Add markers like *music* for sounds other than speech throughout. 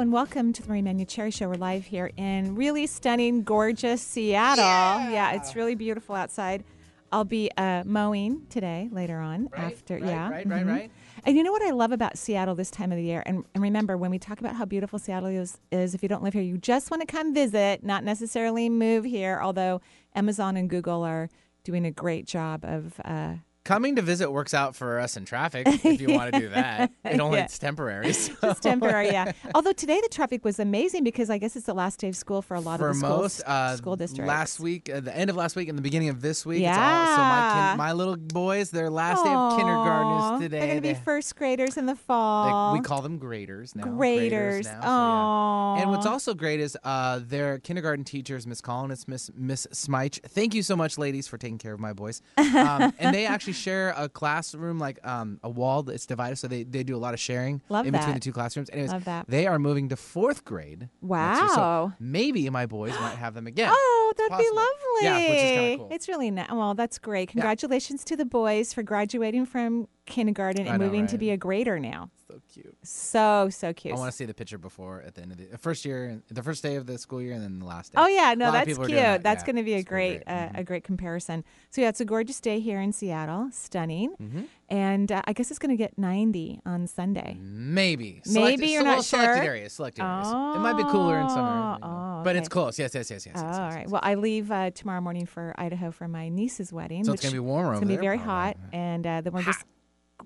Hello and welcome to the Marie Manucherry Show. We're live here in really stunning, gorgeous Seattle. Yeah, it's really beautiful outside. I'll be uh, mowing today later on Right, after right, yeah. right, right, mhm. right. And you know what I love about Seattle this time of the year? And, and remember, when we talk about how beautiful Seattle is, is, if you don't live here, you just want to come visit, not necessarily move here, although Amazon and Google are doing a great job of. Uh, Coming to visit works out for us in traffic *laughs* if you want to do that. It only Yeah. it's temporary. so- just temporary, yeah. *laughs* Although today the traffic was amazing because I guess it's the last day of school for a lot for of the schools, most uh, school districts. last week, uh, the end of last week and the beginning of this week. It's all, so my kin- my little boys, their last day of kindergarten is today. They're going to be They- first graders in the they- fall. we call them graders now. graders. now, so yeah. And what's also great is uh, their kindergarten teachers, Miss Collins, Miss Miss Smyche. Thank you so much, ladies, for taking care of my boys. Um, and they actually *laughs* share a classroom, like um, a wall that's divided, so they, they do a lot of sharing Love in between that. the two classrooms. Anyways, Love that. they are moving to fourth grade. next year, so Wow. maybe my boys might have them again. Oh, that'd be possible. lovely. Yeah, which is kinda cool. It's really nice. Well, that's great. Congratulations to the boys for graduating from kindergarten I and know, moving to right? be a grader now. So cute. So, so cute. I want to see the picture before at the end of the first year, the first day of the school year, and then the last day. Oh yeah, no, that's cute. that, That's yeah. going to be a great, great. uh, Mhm. a great comparison. So yeah, it's a gorgeous day here in Seattle, stunning, Mhm. and uh, I guess it's going to get 90 on Sunday. Maybe. Maybe you're so, not well, Selected areas. Selected areas. It might be cooler in summer. Oh, oh, But it's close. Yes, yes, yes, yes. yes, Oh, yes, all yes, right. yes. Well, I leave uh, tomorrow morning for Idaho for my niece's wedding. So which it's gonna be warmer It's gonna be very probably. hot, and uh, then we're just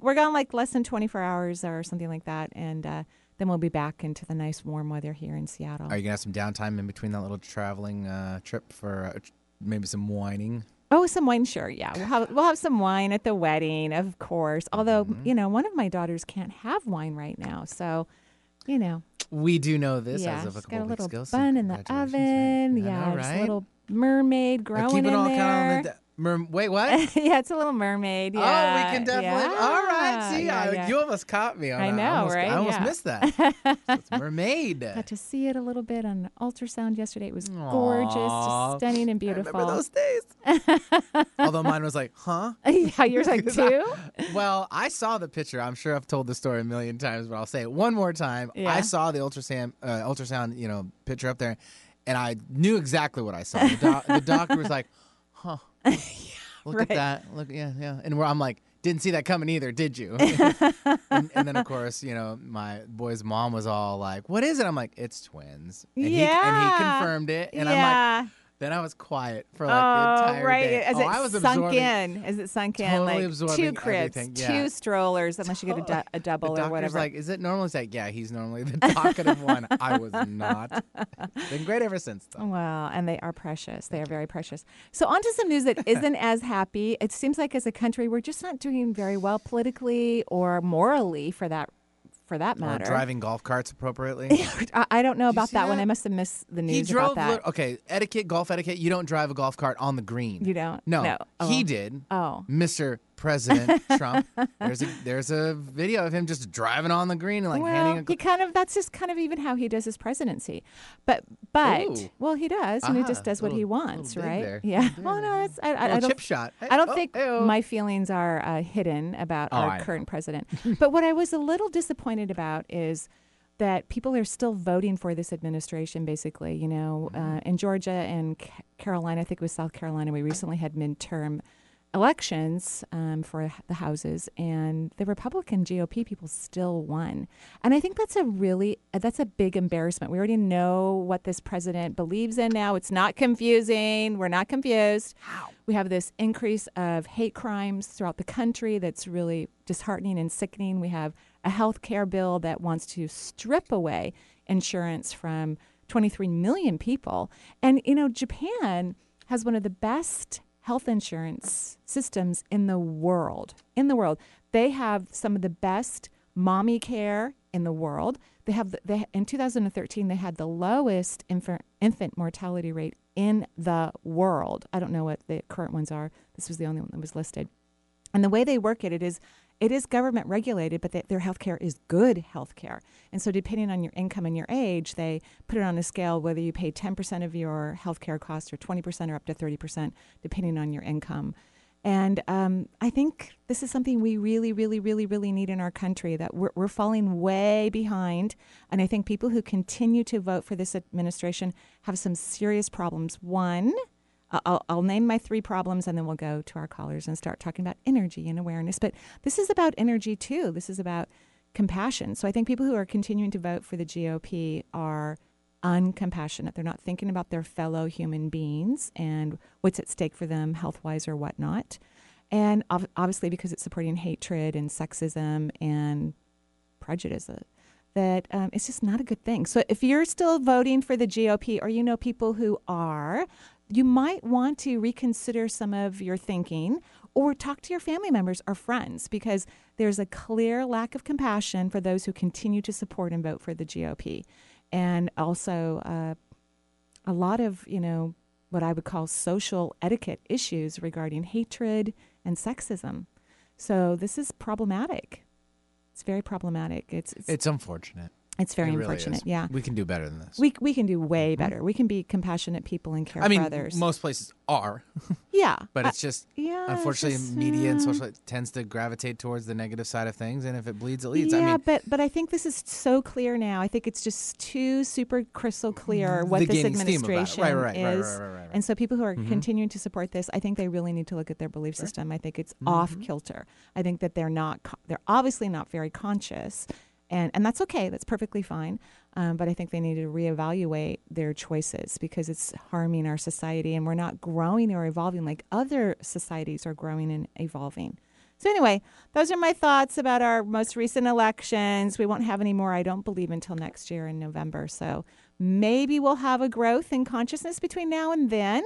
we're gone like less than 24 hours or something like that, and uh, then we'll be back into the nice warm weather here in Seattle. Are you gonna have some downtime in between that little traveling uh, trip for uh, maybe some whining? Oh, some wine, sure. Yeah, we'll have we'll have some wine at the wedding, of course. Although Mm-hmm. you know, one of my daughters can't have wine right now, so you know, We do know this yeah, as of a couple got a weeks little ago. so bun in the oven. right? Yeah, know, there's a little mermaid growing keep it in all there. kind of the, mer- wait, what? *laughs* yeah, it's a little mermaid. Oh, Yeah, we can definitely. Yeah, All right. See, yeah, I, you almost caught me on I know, almost, right? I almost missed that. *laughs* So it's mermaid. Got to see it a little bit on ultrasound yesterday. It was gorgeous, just stunning and I beautiful. remember those days. *laughs* Although mine was like, huh? yeah, yours like two. Well, I saw the picture. I'm sure I've told the story a million times, but I'll say it one more time. I saw the ultrasound, uh, ultrasound, you know, picture up there, and I knew exactly what I saw. The, doc- the doctor was like, "Huh, *laughs* *laughs* look Right. at that. Look, yeah, yeah." And where I'm like, "Didn't see that coming either, did you?" *laughs* and, and then of course, you know, my boy's mom was all like, "What is it?" I'm like, "It's twins." And He, and he confirmed it, and I'm like, yeah. Then I was quiet for like the oh, entire right. day. As oh, it I was sunk absorbing. in, as it sunk in, totally like absorbing two cribs, everything, two strollers, unless you get a, a The double or whatever. like, is it normal? He's like, yeah, he's normally the *laughs* talkative one. I was not. Been great ever since, though. Well, and they are precious. They are very precious. So, on to some news that *laughs* isn't as happy. It seems like as a country, we're just not doing very well politically or morally, for that for that Or matter. driving golf carts appropriately. *laughs* I, I don't know about see that, one. I must have missed the he news drove. about that. okay, etiquette, golf etiquette. You don't drive a golf cart on the green. you don't? No, No. Oh, he Oh. did. Oh. Mr. President Trump. There's a there's a video of him just driving on the green and like well, handing a. he kind of that's just kind of even how he does his presidency. But but Ooh. well, he does, and he Ah, just does what he wants, right? there. Yeah. Well, no, it's, I, I, I don't. chip shot. Hey, I don't oh, think hey-oh. my feelings are uh, hidden about Oh, I our know. current president. *laughs* but what I was a little disappointed about is that people are still voting for this administration. Basically, you know, Mm-hmm. uh, in Georgia and Ca- Carolina, I think it was South Carolina, we recently had midterm elections um, for the houses, and the Republican GOP people still won. And I think that's a really uh, that's a big embarrassment. We already know what this president believes in now. It's not confusing. We're not confused. We have this increase of hate crimes throughout the country that's really disheartening and sickening. We have a health care bill that wants to strip away insurance from 23 million people. And, you know, Japan has one of the best health insurance systems in the world. In the world. They have some of the best mommy care in the world. They have the, they, in 2013 they had the lowest infant infant mortality rate in the world. I don't know what the current ones are. This was the only one that was listed. And the way they work it, it is it is government regulated, but they, their health care is good health care. And so, depending on your income and your age, they put it on a scale whether you pay 10% of your health care costs or 20% or up to 30%, depending on your income. And um, I think this is something we really, really, really, really need in our country that we're, we're falling way behind. And I think people who continue to vote for this administration have some serious problems. One, I'll, I'll, name my three problems and then we'll go to our callers and start talking about energy and awareness. But this is about energy too. This is about compassion. So I think people who are continuing to vote for the GOP are uncompassionate. They're not thinking about their fellow human beings and what's at stake for them health wise or whatnot. And obviously, because it's supporting hatred and sexism and prejudice, uh, that um, it's just not a good thing. So, if you're still voting for the GOP or you know people who are, you might want to reconsider some of your thinking or talk to your family members or friends because there's a clear lack of compassion for those who continue to support and vote for the GOP and also uh, a lot of you know what I would call social etiquette issues regarding hatred and sexism. So this is problematic. It's very problematic. It's it's, it's unfortunate. It's very it really unfortunate. Is. Yeah, we can do better than this. We we can do way mm-hmm. better. We can be compassionate people and care I mean, for others. Most places are. *laughs* yeah, but it's just yeah. Unfortunately, just, media and social tends to gravitate towards the negative side of things, and if it bleeds, it leads. Yeah, I mean, but but I think this is so clear now. I think it's just too super crystal clear what this administration right, right, is, right, right, and so people who are mm-hmm. continuing to support this, I think they really need to look at their belief system. I think it's mm-hmm. off kilter. I think that they're not. They're obviously not very conscious and and that's okay. That's perfectly fine. Um, but I think they need to reevaluate their choices because it's harming our society, and we're not growing or evolving like other societies are growing and evolving. So anyway, those are my thoughts about our most recent elections. We won't have any more, I don't believe, until next year in November. So maybe we'll have a growth in consciousness between now and then,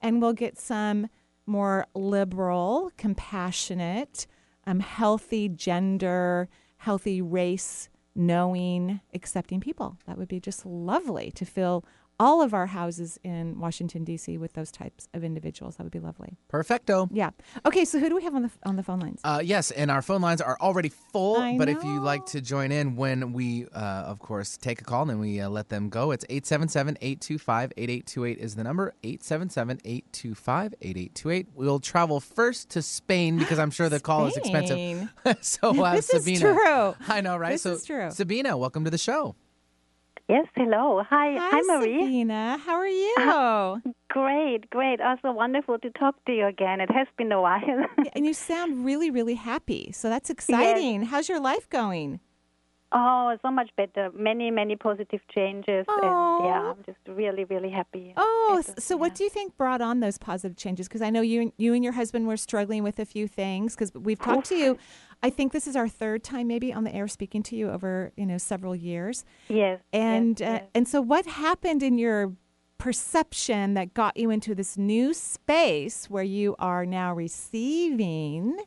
and we'll get some more liberal, compassionate, um, healthy gender healthy race knowing, accepting people. That would be just lovely to fill all of our houses in Washington D.C. with those types of individuals. That would be lovely. Perfecto. Yeah. Okay. So who do we have on the on the phone lines? Uh, yes, and our phone lines are already full. I but know. if you like to join in when we, uh, of course, take a call and then we uh, let them go, it's 877-825-8828 is the number. 877-825-8828. We'll travel first to Spain because I'm sure the call is expensive. *laughs* so *laughs* uh, this Sabina, is true. I know, right? This so is true. Sabina, welcome to the show. Yes, hello. Hi, Hi, hi Marie. Sabina. How are you? Uh, great, great. Also wonderful to talk to you again. It has been a while. and you sound really, really happy. So that's *laughs* exciting. Yes. How's your life going? Oh, so much better. Many, many positive changes. Oh. And yeah, I'm just really, really happy. Oh, so yeah. what do you think brought on those positive changes? Because I know you and you and your husband were struggling with a few things. Because we've talked to you, I think this is our third time maybe on the air speaking to you over you know several years. Yes. And yes, uh, yes. and so what happened in your perception that got you into this new space where you are now receiving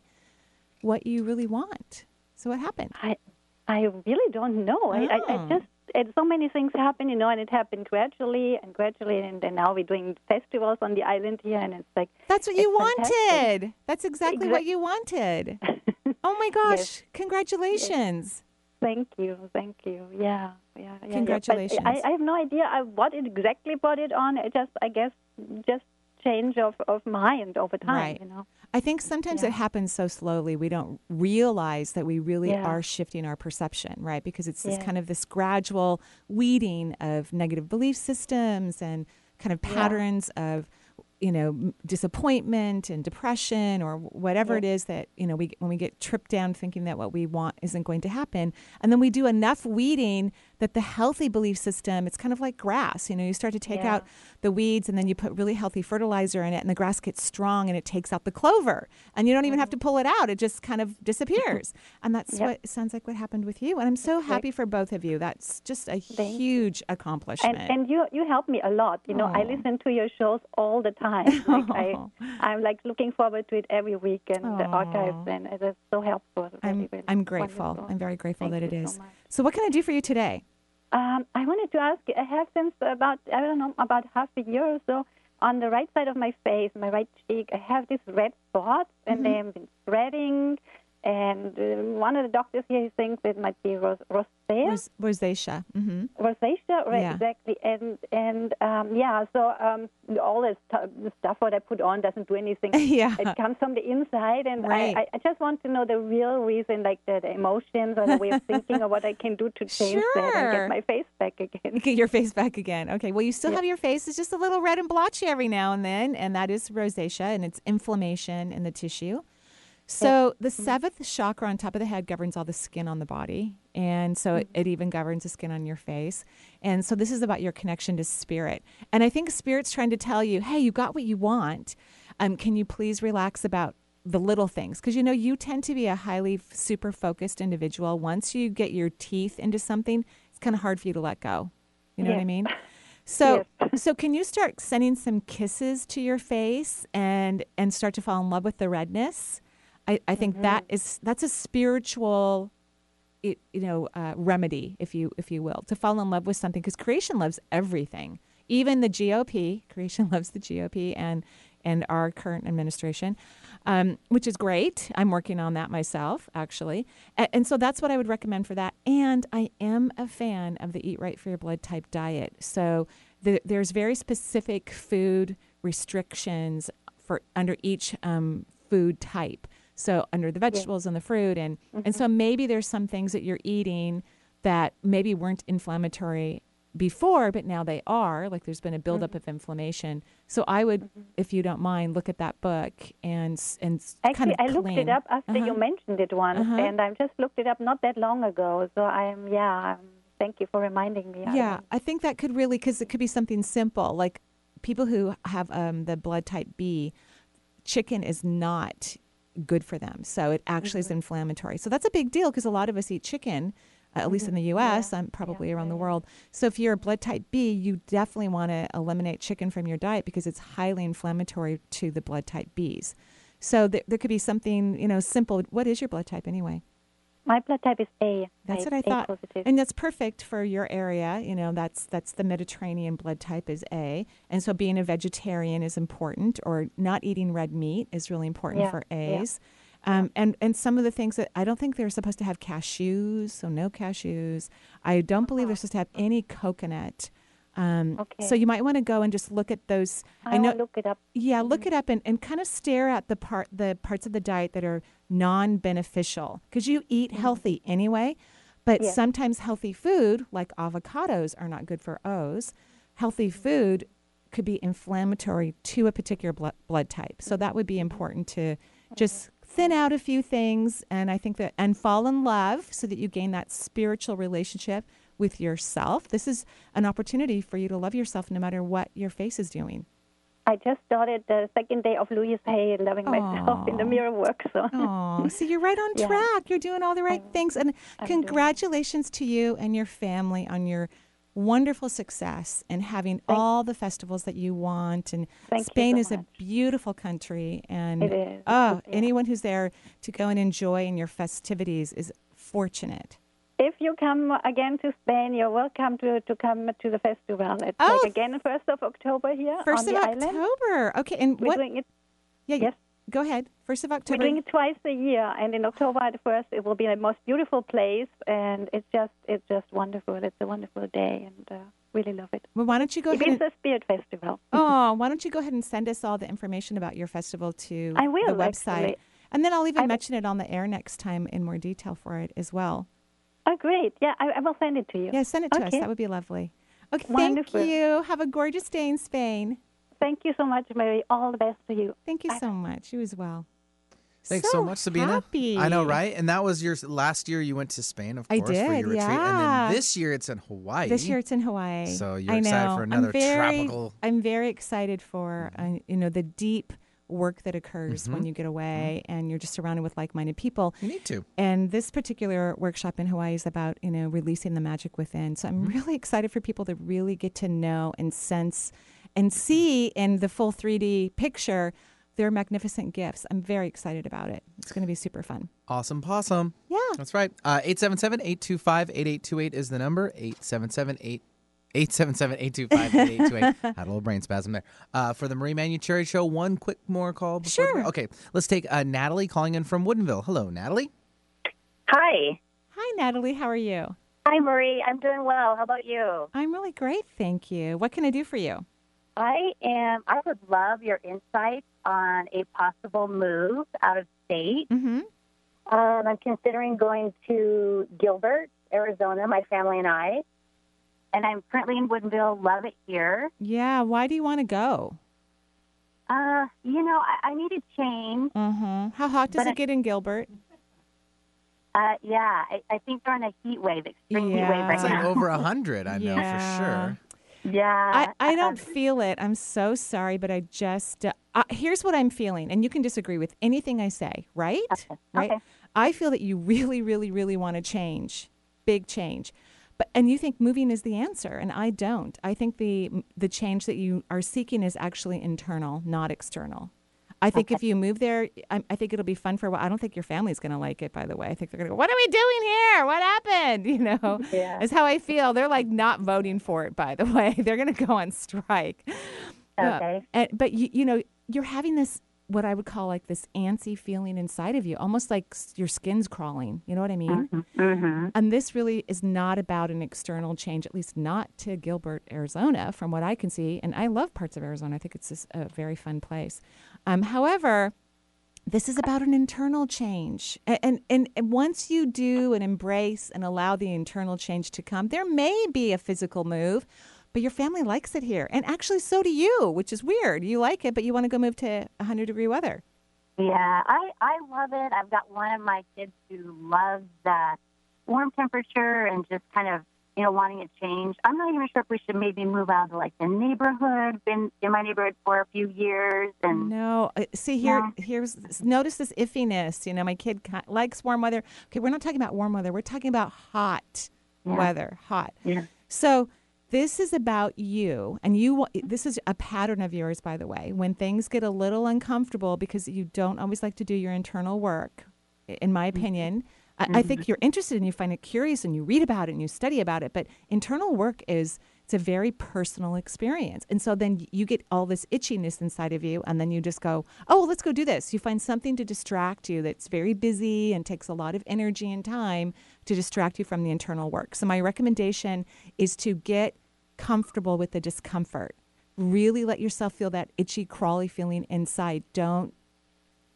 what you really want? So what happened? I, I really don't know. I, I, I Oh. just and so many things happen, you know, and it happened gradually and gradually, and then now we're doing festivals on the island here, and it's like That's what you It's fantastic. wanted. That's exactly what you wanted. *laughs* Oh my gosh! Yes. Congratulations. Thank you, thank you. Yeah, yeah, yeah. yeah. Congratulations. But I, I have no idea uh, what exactly brought it on. I just, I guess, just change of, of mind over time. Right. You know. I think sometimes Yeah. it happens so slowly we don't realize that we really Yeah. are shifting our perception, right? Because it's this Yeah. kind of this gradual weeding of negative belief systems and kind of patterns of you know disappointment and depression or whatever it is that you know we when we get tripped down thinking that what we want isn't going to happen and then we do enough weeding that the healthy belief system, it's kind of like grass. You know, you start to take Yeah. out the weeds and then you put really healthy fertilizer in it and the grass gets strong and it takes out the clover. And you don't even have mm-hmm. to pull it out. It just kind of disappears. *laughs* and that's Yep. what sounds like what happened with you. And I'm so happy for both of you. That's just a Thank huge and accomplishment. and you you help me a lot. You know, I listen to your shows all the time. *laughs* Like I, I'm like looking forward to it every week and the archives, and it is so helpful. Really, I'm, really I'm grateful. wonderful. I'm very grateful Thank that it is. so. So, what can I do for you today? Um, I wanted to ask. I have since about I don't know about half a year or so on the right side of my face, my right cheek. I have these red spots, and Mm-hmm. they have been spreading. And uh, one of the doctors here he thinks it might be ros- rosacea. Ros- rosacea. hmm rosacea, right? Yeah. Exactly. And and um, yeah, so um, all this t- the stuff what I put on doesn't do anything. *laughs* Yeah. It comes from the inside, and Right. I, I, just want to know the real reason, like the, the emotions or the way of *laughs* thinking, or what I can do to change that and get my face back again. Get your face back again. Okay. Well, you still Yeah. have your face. It's just a little red and blotchy every now and then, and that is rosacea, and it's inflammation in the tissue. So the seventh chakra on top of the head governs all the skin on the body, and so it, it even governs the skin on your face. And so this is about your connection to spirit. And I think spirit's trying to tell you, hey, you got what you want. Um, can you please relax about the little things? Because you know you tend to be a highly super focused individual. Once you get your teeth into something, it's kind of hard for you to let go. You know what I mean? *laughs* So, *laughs* so can you start sending some kisses to your face and and start to fall in love with the redness? I, I think that is that's a spiritual, it, you know, uh, remedy, if you if you will, to fall in love with something because creation loves everything, even the GOP. Creation *laughs* loves the GOP and and our current administration, um, which is great. I'm working on that myself, actually, and, and so that's what I would recommend for that. And I am a fan of the Eat Right for Your Blood type diet. So the, there's very specific food restrictions for under each um, food type. So under the vegetables and the fruit, and and so maybe there's some things that you're eating that maybe weren't inflammatory before, but now they are. Like there's been a buildup of inflammation. So I would, if you don't mind, look at that book and and Actually, kind of I looked clean. it up after you Uh-huh. mentioned it once, Uh-huh. and I just looked it up not that long ago. So I'm yeah. Um, thank you for reminding me. I Yeah, will- I think that could really because it could be something simple like people who have um, the blood type B. Chicken is not good for them, so it actually is mm-hmm. inflammatory. So that's a big deal because a lot of us eat chicken, uh, at least mm-hmm. in the U.S. I'm um, probably around the world. So if you're a blood type B, you definitely want to eliminate chicken from your diet because it's highly inflammatory to the blood type Bs. So th- there could be something you know simple. What is your blood type anyway? My blood type is A. That's A- what I A thought, positive. and that's perfect for your area. You know, that's that's the Mediterranean blood type is A, and so being a vegetarian is important, or not eating red meat is really important Yeah, for yeah. A's. Um, and and some of the things that I don't think they're supposed to have cashews, so no cashews. I don't believe they're supposed to have any coconut. Um, So you might want to go and just look at those. I know. look it up. Yeah, look it up and, and kind of stare at the part the parts of the diet that are non-beneficial because you eat mm-hmm. healthy anyway, but Yeah. sometimes healthy food like avocados are not good for O's. Healthy mm-hmm. food could be inflammatory to a particular blood, blood type. So that would be mm-hmm. important to just thin out a few things and I think that and fall in love so that you gain that spiritual relationship with yourself. This is an opportunity for you to love yourself no matter what your face is doing. I just started the second day of Louise Hay, and loving myself in the mirror work. So Oh, so you're right on *laughs* Yeah. track. You're doing all the right things. And I'm doing congratulations to you and your family on your wonderful success and having all the festivals that you want. And Thank Spain so is a beautiful country. And It is. oh, Yeah. anyone who's there to go and enjoy in your festivities is fortunate. If you come again to Spain, you're welcome to, to come to the festival. It's Oh. like again first of October here First on of the island. October. Okay. And We're what? doing it. Yeah, yes. Go ahead. First of October. We're doing it twice a year, and in October the first, it will be the most beautiful place, and it's just it's just wonderful. It's a wonderful day, and uh, really love it. well, why don't you go It ahead is and, a spirit festival. *laughs* Oh, why don't you go ahead and send us all the information about your festival to I will, the website? actually. And then I'll even I- mention it on the air next time in more detail for it as well. Oh, great! Yeah, I, I will send it to you. Yeah, send it to us. That would be lovely. Okay, Wonderful. thank you. Have a gorgeous day in Spain. Thank you so much, Mary. All the best to you. Thank you so much. You as well. Thanks so, much, Sabina. Happy. I know, right? And that was your last year. You went to Spain, of I course, for did, your retreat, and then this year it's in Hawaii. This year it's in Hawaii. So you're I excited for another I'm very, tropical- I'm very excited for uh, you know the deep work that occurs Mm-hmm. when you get away and you're just surrounded with like-minded people. You need to. And this particular workshop in Hawaii is about, you know, releasing the magic within. So I'm Mm-hmm. really excited for people to really get to know and sense and see in the full 3D picture their magnificent gifts. I'm very excited about it. It's going to be super fun. Awesome possum. Yeah. That's right. Uh, 877-825-8828 is the number. 877 877-825-8828. *laughs* Had a little brain spasm there. Uh, for the Marie Manucherry Show, one quick more call. Before Sure. the- okay, let's take uh, Natalie calling in from Woodinville. Hello, Natalie. Hi. Hi, Natalie. How are you? Hi, Marie. I'm doing well. How about you? I'm really great. Thank you. What can I do for you? I am. I would love your insights on a possible move out of state. Mm-hmm. Um, I'm considering going to Gilbert, Arizona, my family and I. And I'm currently in Woodinville. Love it here. Yeah. Why do you want to go? Uh, you know, I, I need a change. Mm-hmm. How hot does But it I- get in Gilbert? Uh, yeah, I, I think they're on a heat wave, extreme heat wave right It's like now. over a *laughs* 100, I know Yeah. for sure. yeah, I, I don't feel it. I'm so sorry, but I just uh, uh, here's what I'm feeling, and you can disagree with anything I say, right? Okay. Right. Okay. I feel that you really, really, really want to change, big change, but and you think moving is the answer, and I don't. I think the the change that you are seeking is actually internal, not external. I think if you move there, I, I think it'll be fun for a while. I don't think your family's going to like it, by the way. I think they're going to go, What are we doing here? What happened? *laughs* You know, Yeah. is how I feel. They're like not voting for it, by the *laughs* way. They're going to go on strike. Uh, Okay. and, but, you, you know, you're having this, what I would call like this antsy feeling inside of you, almost like your skin's crawling. You know what I mean? Mm-hmm. And this really is not about an external change, at least not to Gilbert, Arizona, from what I can see. And I love parts of Arizona. I think it's just a very fun place. Um, however, this is about an internal change. A- And, and, and once you do and embrace and allow the internal change to come, there may be a physical move, but your family likes it here. And actually, so do you, which is weird. You like it, but you want to go move to 100 degree weather. Yeah, I I love it. I've got one of my kids who loves that warm temperature and just kind of you know wanting a change. I'm not even sure if we should maybe move out to like the neighborhood. Been in my neighborhood for a few years, and No, uh, see here. Here's notice this iffiness. You know, my kid likes warm weather. Okay, we're not talking about warm weather. We're talking about hot Yeah. weather. Hot. Yeah. So this is about you, and you. This is a pattern of yours, by the way. When things get a little uncomfortable because you don't always like to do your internal work, in my mm-hmm. opinion. I, I think mm-hmm. you're interested and you find it curious and you read about it and you study about it. But internal work is it's a very personal experience, and so then you get all this itchiness inside of you, and then you just go, oh, well, let's go do this. You find something to distract you that's very busy and takes a lot of energy and time to distract you from the internal work. So my recommendation is to get comfortable with the discomfort. Really let yourself feel that itchy, crawly feeling inside. Don't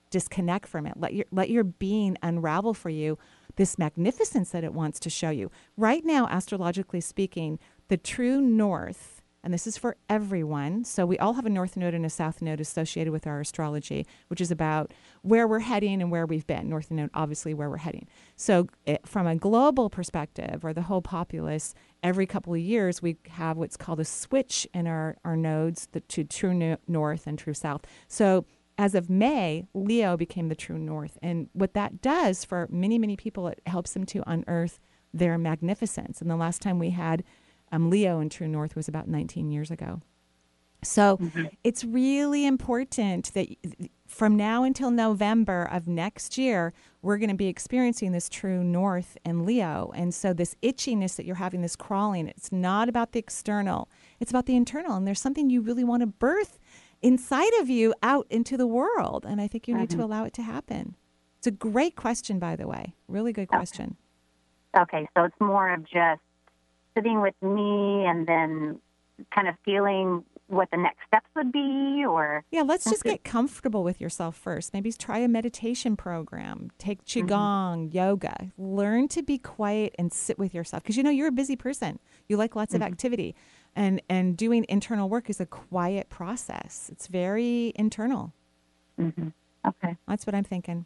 disconnect from it. Let your let your being unravel for you this magnificence that it wants to show you. Right now, astrologically speaking, the true north, and this is for everyone. So we all have a north node and a south node associated with our astrology, which is about where we're heading and where we've been. North node, obviously, where we're heading. So it, from a global perspective, or the whole populace, every couple of years we have what's called a switch in our our nodes the, to true no- north and true south. So as of May, Leo became the true north. And what that does for many, many people, it helps them to unearth their magnificence. And the last time we had um, Leo in true north was about 19 years ago. So it's really important that from now until November of next year, we're going to be experiencing this true north and Leo. And so this itchiness that you're having, this crawling, it's not about the external, it's about the internal. And there's something you really want to birth inside of you out into the world. And I think you need to allow it to happen. It's a great question, by the way. Really good question. okay, so it's more of just sitting with me and then kind of feeling what the next steps would be, or Yeah, let's just get comfortable with yourself first. Maybe try a meditation program, take mm-hmm. Qigong, yoga. Learn to be quiet and sit with yourself because you know you're a busy person. You like lots of mm-hmm. activity. And, and doing internal work is a quiet process. It's very internal. Mm-hmm. okay. That's what I'm thinking.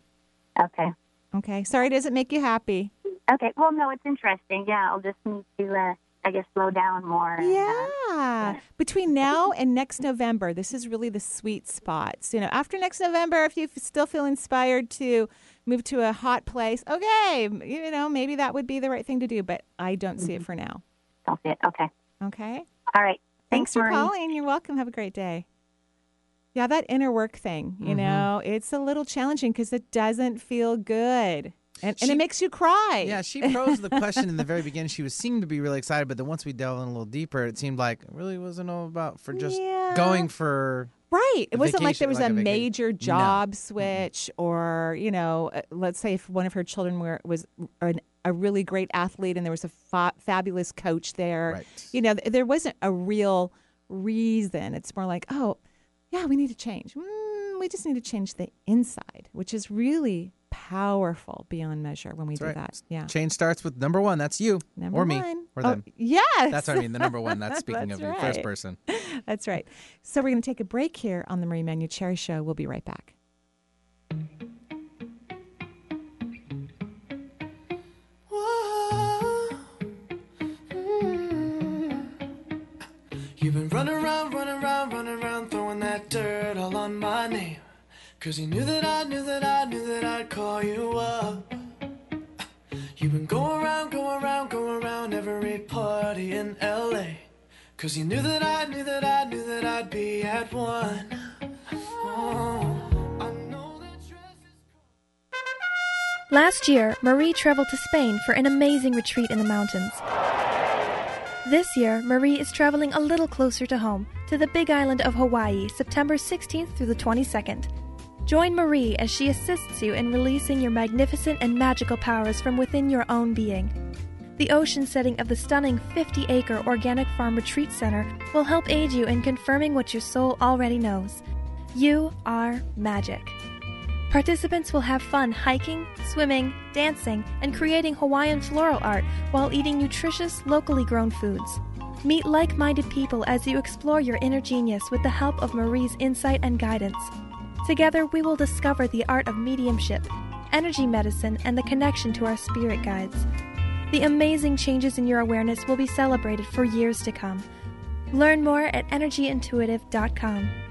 Okay. Okay. Sorry, does it make you happy? Okay. Well, no, it's interesting. Yeah, I'll just need to, uh, I guess, slow down more. and, uh, Yeah. Between now and next November, this is really the sweet spots. You know, after next November, if you still feel inspired to move to a hot place, okay, you know, maybe that would be the right thing to do, but I don't see it for now. Don't see it. Okay. Okay. All right. Thanks, Thanks, for Marie. calling. You're welcome. Have a great day. Yeah, that inner work thing, you know, it's a little challenging because it doesn't feel good. And, and it makes you cry. Yeah, she posed the question in the very beginning. She was seemed to be really excited, but then once we delved in a little deeper, it seemed like it really wasn't all about for just Yeah. going for. Right. It wasn't like there was like a a major No. job switch or, you know, uh, let's say if one of her children were was an, a really great athlete and there was a fa- fabulous coach there. Right. You know, th- there wasn't a real reason. It's more like, oh, yeah, we need to change. Mm, we just need to change the inside, which is really powerful beyond measure when we That's do right. that. Yeah. Change starts with number one. That's you Number or me one. or Oh, them. yes. That's what I mean. The number one. That's *laughs* speaking That's of you, first person. *laughs* That's right. So we're going to take a break here on the Marie Manucherry Show. We'll be right back. You've been running around, running around, running around, throwing that dirt all on my name. Cause you knew that I knew that I knew that I'd call you up. You've been going around, going around, going around every party in LA. Cause you knew that I knew that I knew that I'd be at one. Oh, Last year, Marie traveled to Spain for an amazing retreat in the mountains. This year, Marie is traveling a little closer to home, to the big island of Hawaii, September 16th through the 22nd. Join Marie as she assists you in releasing your magnificent and magical powers from within your own being. The ocean setting of the stunning 50 acre organic farm retreat center will help aid you in confirming what your soul already knows. You are magic. Participants will have fun hiking, swimming, dancing, and creating Hawaiian floral art while eating nutritious, locally grown foods. Meet like minded people as you explore your inner genius with the help of Marie's insight and guidance. Together, we will discover the art of mediumship, energy medicine, and the connection to our spirit guides. The amazing changes in your awareness will be celebrated for years to come. Learn more at energyintuitive.com.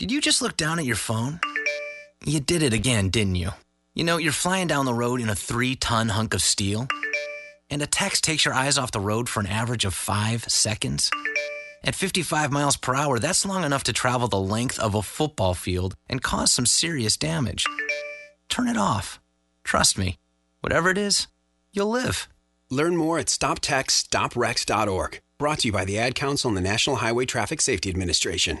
Did you just look down at your phone? You did it again, didn't you? You know, you're flying down the road in a three ton hunk of steel, and a text takes your eyes off the road for an average of five seconds. At 55 miles per hour, that's long enough to travel the length of a football field and cause some serious damage. Turn it off. Trust me, whatever it is, you'll live. Learn more at stoptextsstopwrecks.org. Brought to you by the Ad Council and the National Highway Traffic Safety Administration.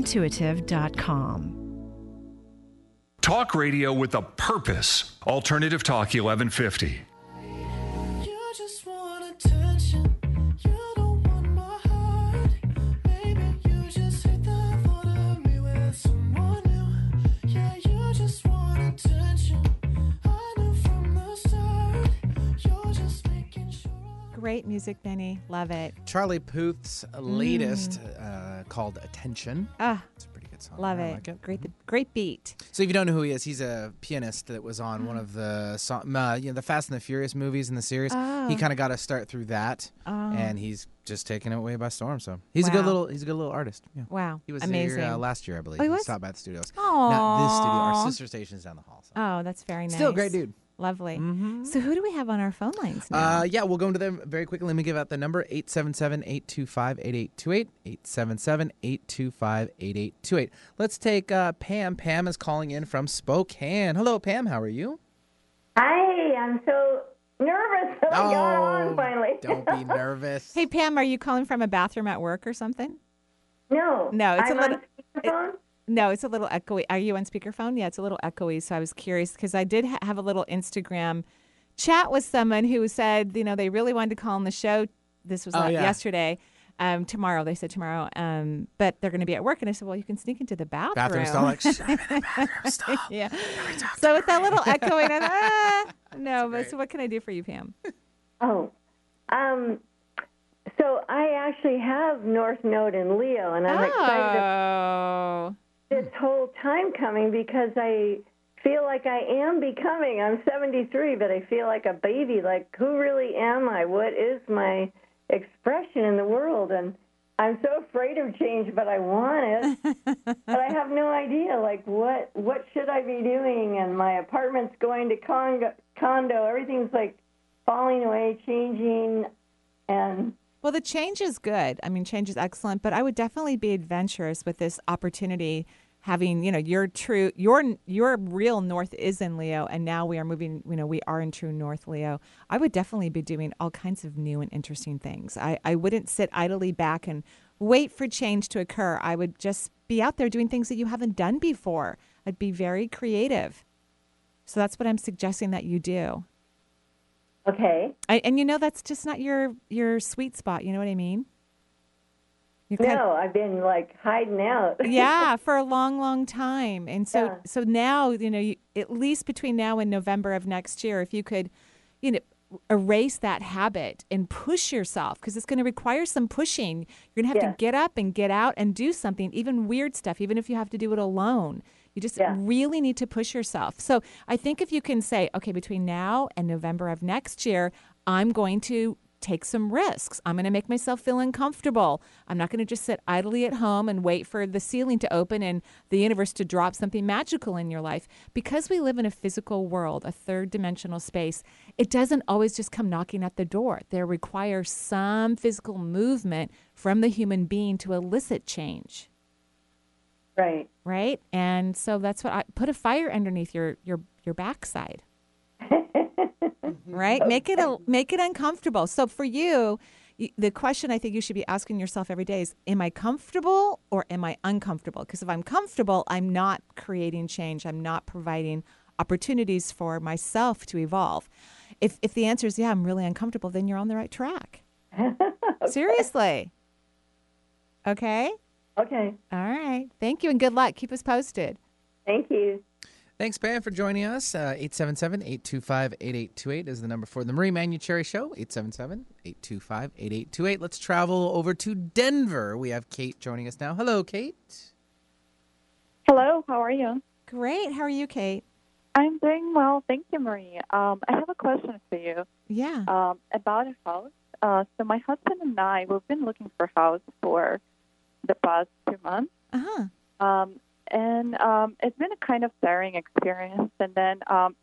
EnergyIntuitive.com. Talk radio with a purpose. Alternative Talk 1150. Great music, Benny. Love it. Charlie Puth's latest uh, called Attention. Ah, It's a pretty good song. Love it. like it. Great, great beat. So if you don't know who he is, he's a pianist that was on one of the song, uh, you know, the Fast and the Furious movies in the series. Oh. He kind of got a start through that, Oh. and he's just taking it away by storm. So he's a good little, he's a good little artist. Yeah. Wow. He was Amazing. here uh, last year, I believe. Oh, he was? stopped by the studios. Aw. Not this studio. Our sister station's down the hall. So. Oh, that's very nice. Still a great dude. Mm-hmm. Lovely. So who do we have on our phone lines now? Uh, yeah, we'll go into them very quickly. Let me give out the number 877-825-8828. 877-825-8828. Let's take uh, Pam. Pam is calling in from Spokane. Hello, Pam. How are you? Hi, I'm so nervous *laughs* that I got on finally. Oh, Don't be *laughs* nervous. hey Pam, are you calling from a bathroom at work or something? No. No, it's I'm a little. on speakerphone? No, it's a little echoey. Are you on speakerphone? Yeah, it's a little echoey. So I was curious because I did ha- have a little Instagram chat with someone who said, you know, they really wanted to call on the show. This was Oh, yeah. yesterday. Um, tomorrow, they said tomorrow, um, but they're going to be at work. And I said, well, you can sneak into the bathroom. Bathroom stall, like, "Shh, in the bathroom *laughs* stall. yeah. So with that little echoing, I thought, *laughs* ah, no, but so what can I do for you, Pam? Oh, um, so I actually have North Node in Leo, and I'm excited Oh. This hmm. whole time coming because I feel like I am becoming. I'm 73, but I feel like a baby. Like, who really am I? What is my expression in the world? And I'm so afraid of change, but I want it. but I have no idea. Like, what what should I be doing? And my apartment's going to condo. condo. Everything's like falling away, changing, and Well, the change is good. I mean, change is excellent, but I would definitely be adventurous with this opportunity. Having you know your true your your real north is in Leo, and now we are moving. You know we are in true north Leo. I would definitely be doing all kinds of new and interesting things. I I wouldn't sit idly back and wait for change to occur. I would just be out there doing things that you haven't done before. I'd be very creative. So that's what I'm suggesting that you do. okay. I, and you know that's just not your your sweet spot. You know what I mean? Kind No, I've been like hiding out. yeah, *laughs* for a long, long time. And so, Yeah. so now, you know, you, at least between now and November of next year, if you could, you know, erase that habit and push yourself because it's going to require some pushing. You're going to have Yeah. to get up and get out and do something, even weird stuff, even if you have to do it alone. You just really need to push yourself. So I think if you can say, okay, between now and November of next year, I'm going to take some risks. I'm going to make myself feel uncomfortable. I'm not going to just sit idly at home and wait for the ceiling to open and the universe to drop something magical in your life. Because we live in a physical world, a third dimensional space, it doesn't always just come knocking at the door. There requires some physical movement from the human being to elicit change. Right. Right? And so that's what I put a fire underneath your your your backside. *laughs* Mm-hmm. right? Make it a, make it uncomfortable. So for you, the question I think you should be asking yourself every day is am I comfortable or am I uncomfortable? Because if I'm comfortable, I'm not creating change. I'm not providing opportunities for myself to evolve. If if the answer is yeah, I'm really uncomfortable, then you're on the right track. *laughs* Seriously. Okay? Okay. All right. Thank you and good luck. Keep us posted. Thank you. Thanks, Pam, for joining us. Uh, 877-825-8828 is the number for the Marie Manucherry Show. 877-825-8828. Let's travel over to Denver. We have Kate joining us now. Hello, Kate. Hello, how are you? Great. How are you, Kate? I'm doing well, thank you, Marie. Um, I have a question for you. Yeah. Um, about a house. Uh, so my husband and I, we've been looking for a house for the past two months. Uh-huh. Um, and um, it's been a kind of tiring experience. And then um,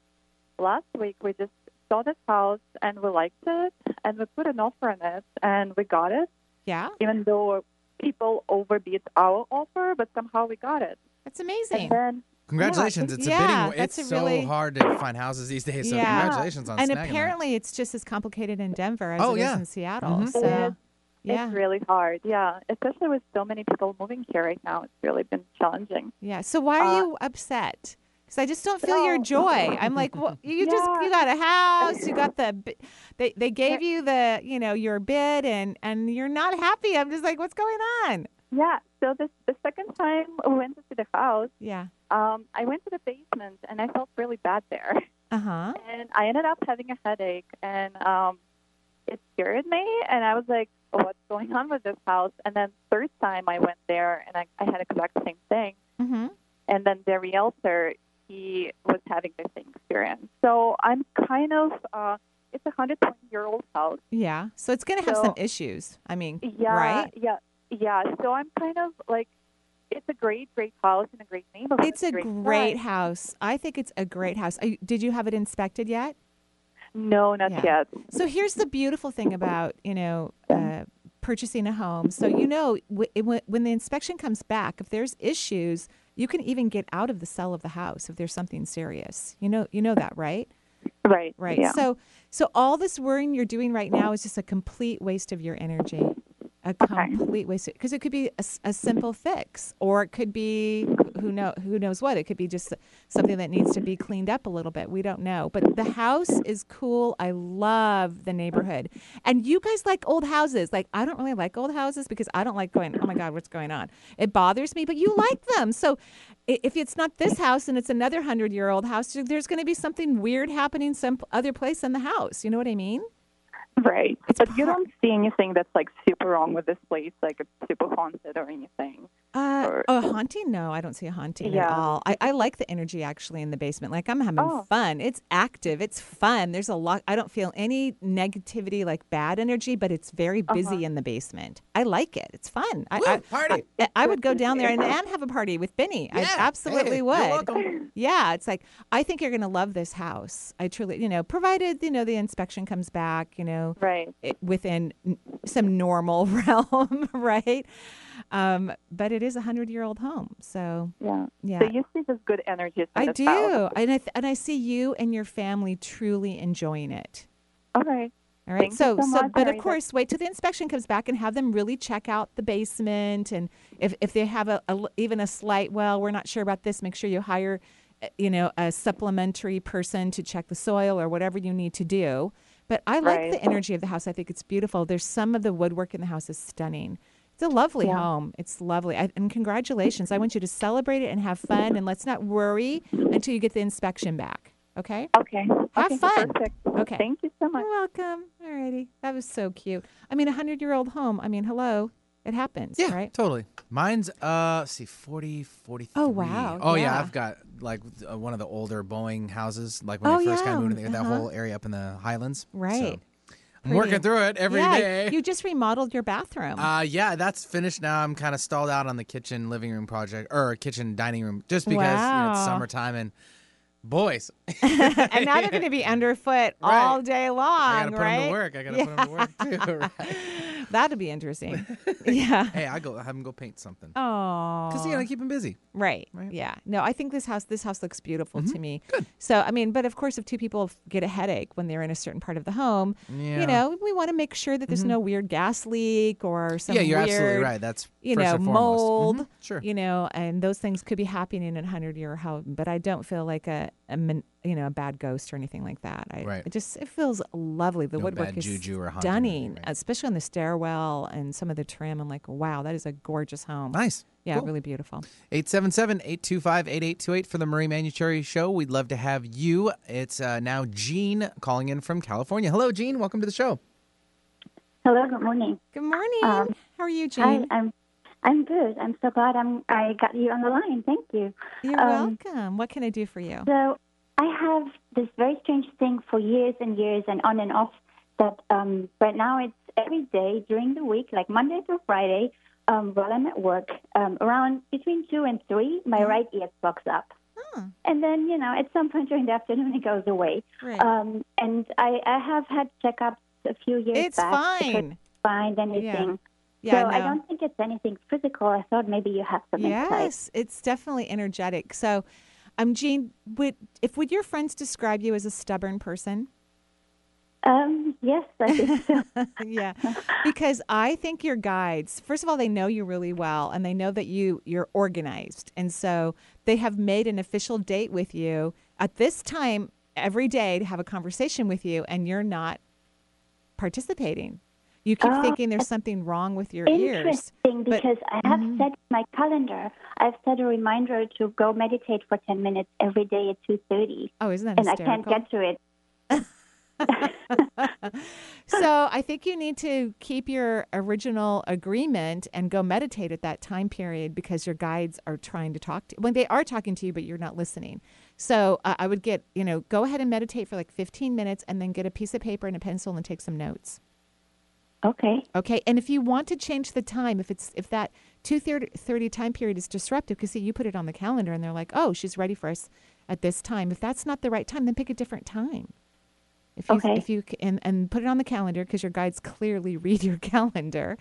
last week we just saw this house and we liked it and we put an offer on it and we got it. Yeah. Even though people overbid our offer, but somehow we got it. That's amazing. And then Congratulations. it's Yeah, a bidding war. that's It's a really- so hard to find houses these days. So congratulations on And snagging that. apparently, it's just as complicated in Denver as Oh, it is yeah. in Seattle. Mhm. So, It is. Yeah, It's really hard, yeah. Especially with so many people moving here right now, it's really been challenging. yeah. So why are Uh, you upset? Because I just don't feel your joy. I'm like, well, *laughs* you just you got a house, you got the, they they gave you the you know your bid, and and you're not happy. I'm just like, what's going on? Yeah. So this the second time we went to the house, Yeah. um, I went to the basement and I felt really bad there. Uh huh. And I ended up having a headache and um, it scared me. And I was like, what's going on with this house? And then third time I went there and I, I had exact same thing. Mm-hmm. and then the realtor he was having the same experience. So I'm kind of uh, it's a 120 year old house. Yeah. So it's going to have So- some issues. I mean, Yeah, right? yeah, yeah. So I'm kind of like, it's a great, great house in a great neighborhood. It's a great great house. I think it's a great house. Did you have it inspected yet? No, not Yeah. yet. So here's the beautiful thing about you know uh, purchasing a home. So you know w- when the inspection comes back, if there's issues, you can even get out of the sell of the house if there's something serious. You know you know that, right? Right. Right. Yeah. So so all this worrying you're doing right now is just a complete waste of your energy. A complete waste because it could be a simple fix, or it could be who know who knows what. It could be just something that needs to be cleaned up a little bit. We don't know, but the house is cool. I love the neighborhood, and you guys like old houses. Like I don't really like old houses because I don't like going. Oh my God, what's going on? It bothers me, but you like them. So if it's not this house and it's another hundred year old house, there's going to be something weird happening some other place in the house. You know what I mean? Right. but you don't see anything that's like super wrong with this place, like it's super haunted or anything. Uh, a haunting? No, I don't see a haunting Yeah. at all. I, I like the energy actually in the basement. Like I'm having Oh. fun. It's active. It's fun. There's a lot. I don't feel any negativity, like bad energy, but it's very busy Uh-huh. in the basement. I like it. It's fun. I, Woo, I, party. I, I would go down there and, *laughs* and have a party with Benny. I Yeah. absolutely Hey, you're would. Yeah, it's like I think you're going to love this house. I truly, you know, provided you know the inspection comes back, you know, right it, within some normal *laughs* realm, *laughs* right? Um, but it is a hundred year old home, so Yeah. yeah. So you see this good energy. I do, and I th- and I see you and your family truly enjoying it. All right. All right. Thank so, so much, but of course, wait till the inspection comes back and have them really check out the basement. And if, if they have a even a slight, well, we're not sure about this, make sure you hire, uh, you know, a supplementary person to check the soil or whatever you need to do. But I like Right. the energy of the house. I think it's beautiful. There's some of the woodwork in the house is stunning. It's a lovely Yeah. home. It's lovely. I, and congratulations. I want you to celebrate it and have fun. And let's not worry until you get the inspection back. Okay? Okay. Have Okay, fun. Perfect. Okay. Thank you so much. You're welcome. Alrighty. That was so cute. I mean, a hundred year old home. I mean, hello. It happens, Yeah, right? totally. Mine's uh, let's see, 40, 43. Oh, wow. Oh yeah, Yeah. I've got like uh, one of the older Boeing houses, like when Oh, I first kind yeah. of moved in, that Uh-huh. whole area up in the Highlands. So Right. I'm working Pretty. through it every yeah, day. You just remodeled your bathroom. Uh, yeah, that's finished now. I'm kind of stalled out on the kitchen living room project or kitchen dining room just because you know, it's summertime and boys. *laughs* *laughs* and now they're going to be underfoot all day long, I gotta put right? them to work. I gotta put them to work too. *laughs* Right. That'll be interesting. *laughs* yeah. Hey, I go have him go paint something. Oh. Because you know, keep him busy. Right. Right. Yeah. No, I think this house this house looks beautiful to me. Good. So, I mean, but of course if two people get a headache when they're in a certain part of the home, Yeah. you know, we want to make sure that there's no weird gas leak or some Yeah, you're weird, absolutely right. That's you know, foremost. mold. Mhm, sure. You know, and those things could be happening in a 100-year home, but I don't feel like a, a min- you know, a bad ghost or anything like that. I Right. it just it feels lovely. The No woodwork is juju or haunting or stunning, especially on the stairwell and some of the trim. I'm like, wow, that is a gorgeous home. Nice. Yeah, Cool. really beautiful. 877-825-8828 for the Marie Manuchehri Show. We'd love to have you. It's uh, now Jean calling in from California. Hello, Jean. Welcome to the show. Hello, good morning. Good morning. Um, How are you, Hi, Jane? I'm I'm good. I'm so glad I'm I got you on the line. Thank you. You're Um, welcome. What can I do for you? So I have this very strange thing for years and years and on and off that um, right now it's every day during the week, like Monday to Friday, um, while I'm at work, um, around between two and three, my Mm-hmm. right ear plugs up. And then, you know, at some point during the afternoon, it goes away. Right. Um, and I, I have had checkups a few years It's back. Fine. Find anything. Yeah, yeah so I don't think it's anything physical. I thought maybe you have some insight. Yes, it's definitely energetic. So, um, Jean, would if would your friends describe you as a stubborn person? Um, yes, I think so. *laughs* yeah, because I think your guides. First of all, they know you really well, and they know that you you're organized, and so they have made an official date with you at this time every day to have a conversation with you, and you're not participating. You keep Oh, thinking there's something wrong with your ears. Interesting, but- because I have Mhm. set my calendar. I've set a reminder to go meditate for ten minutes every day at two thirty, Oh, isn't that and I can't get to it. *laughs* *laughs* so I think you need to keep your original agreement and go meditate at that time period because your guides are trying to talk to when they are talking to you, but you're not listening. So uh, I would get, you know, go ahead and meditate for like 15 minutes and then get a piece of paper and a pencil and take some notes. Okay. Okay. And if you want to change the time, if it's if that 2:30 time period is disruptive, because see, you put it on the calendar and they're like, oh, she's ready for us at this time. If that's not the right time, then pick a different time. If you, Okay. If you and and put it on the calendar because your guides clearly *laughs* read your calendar.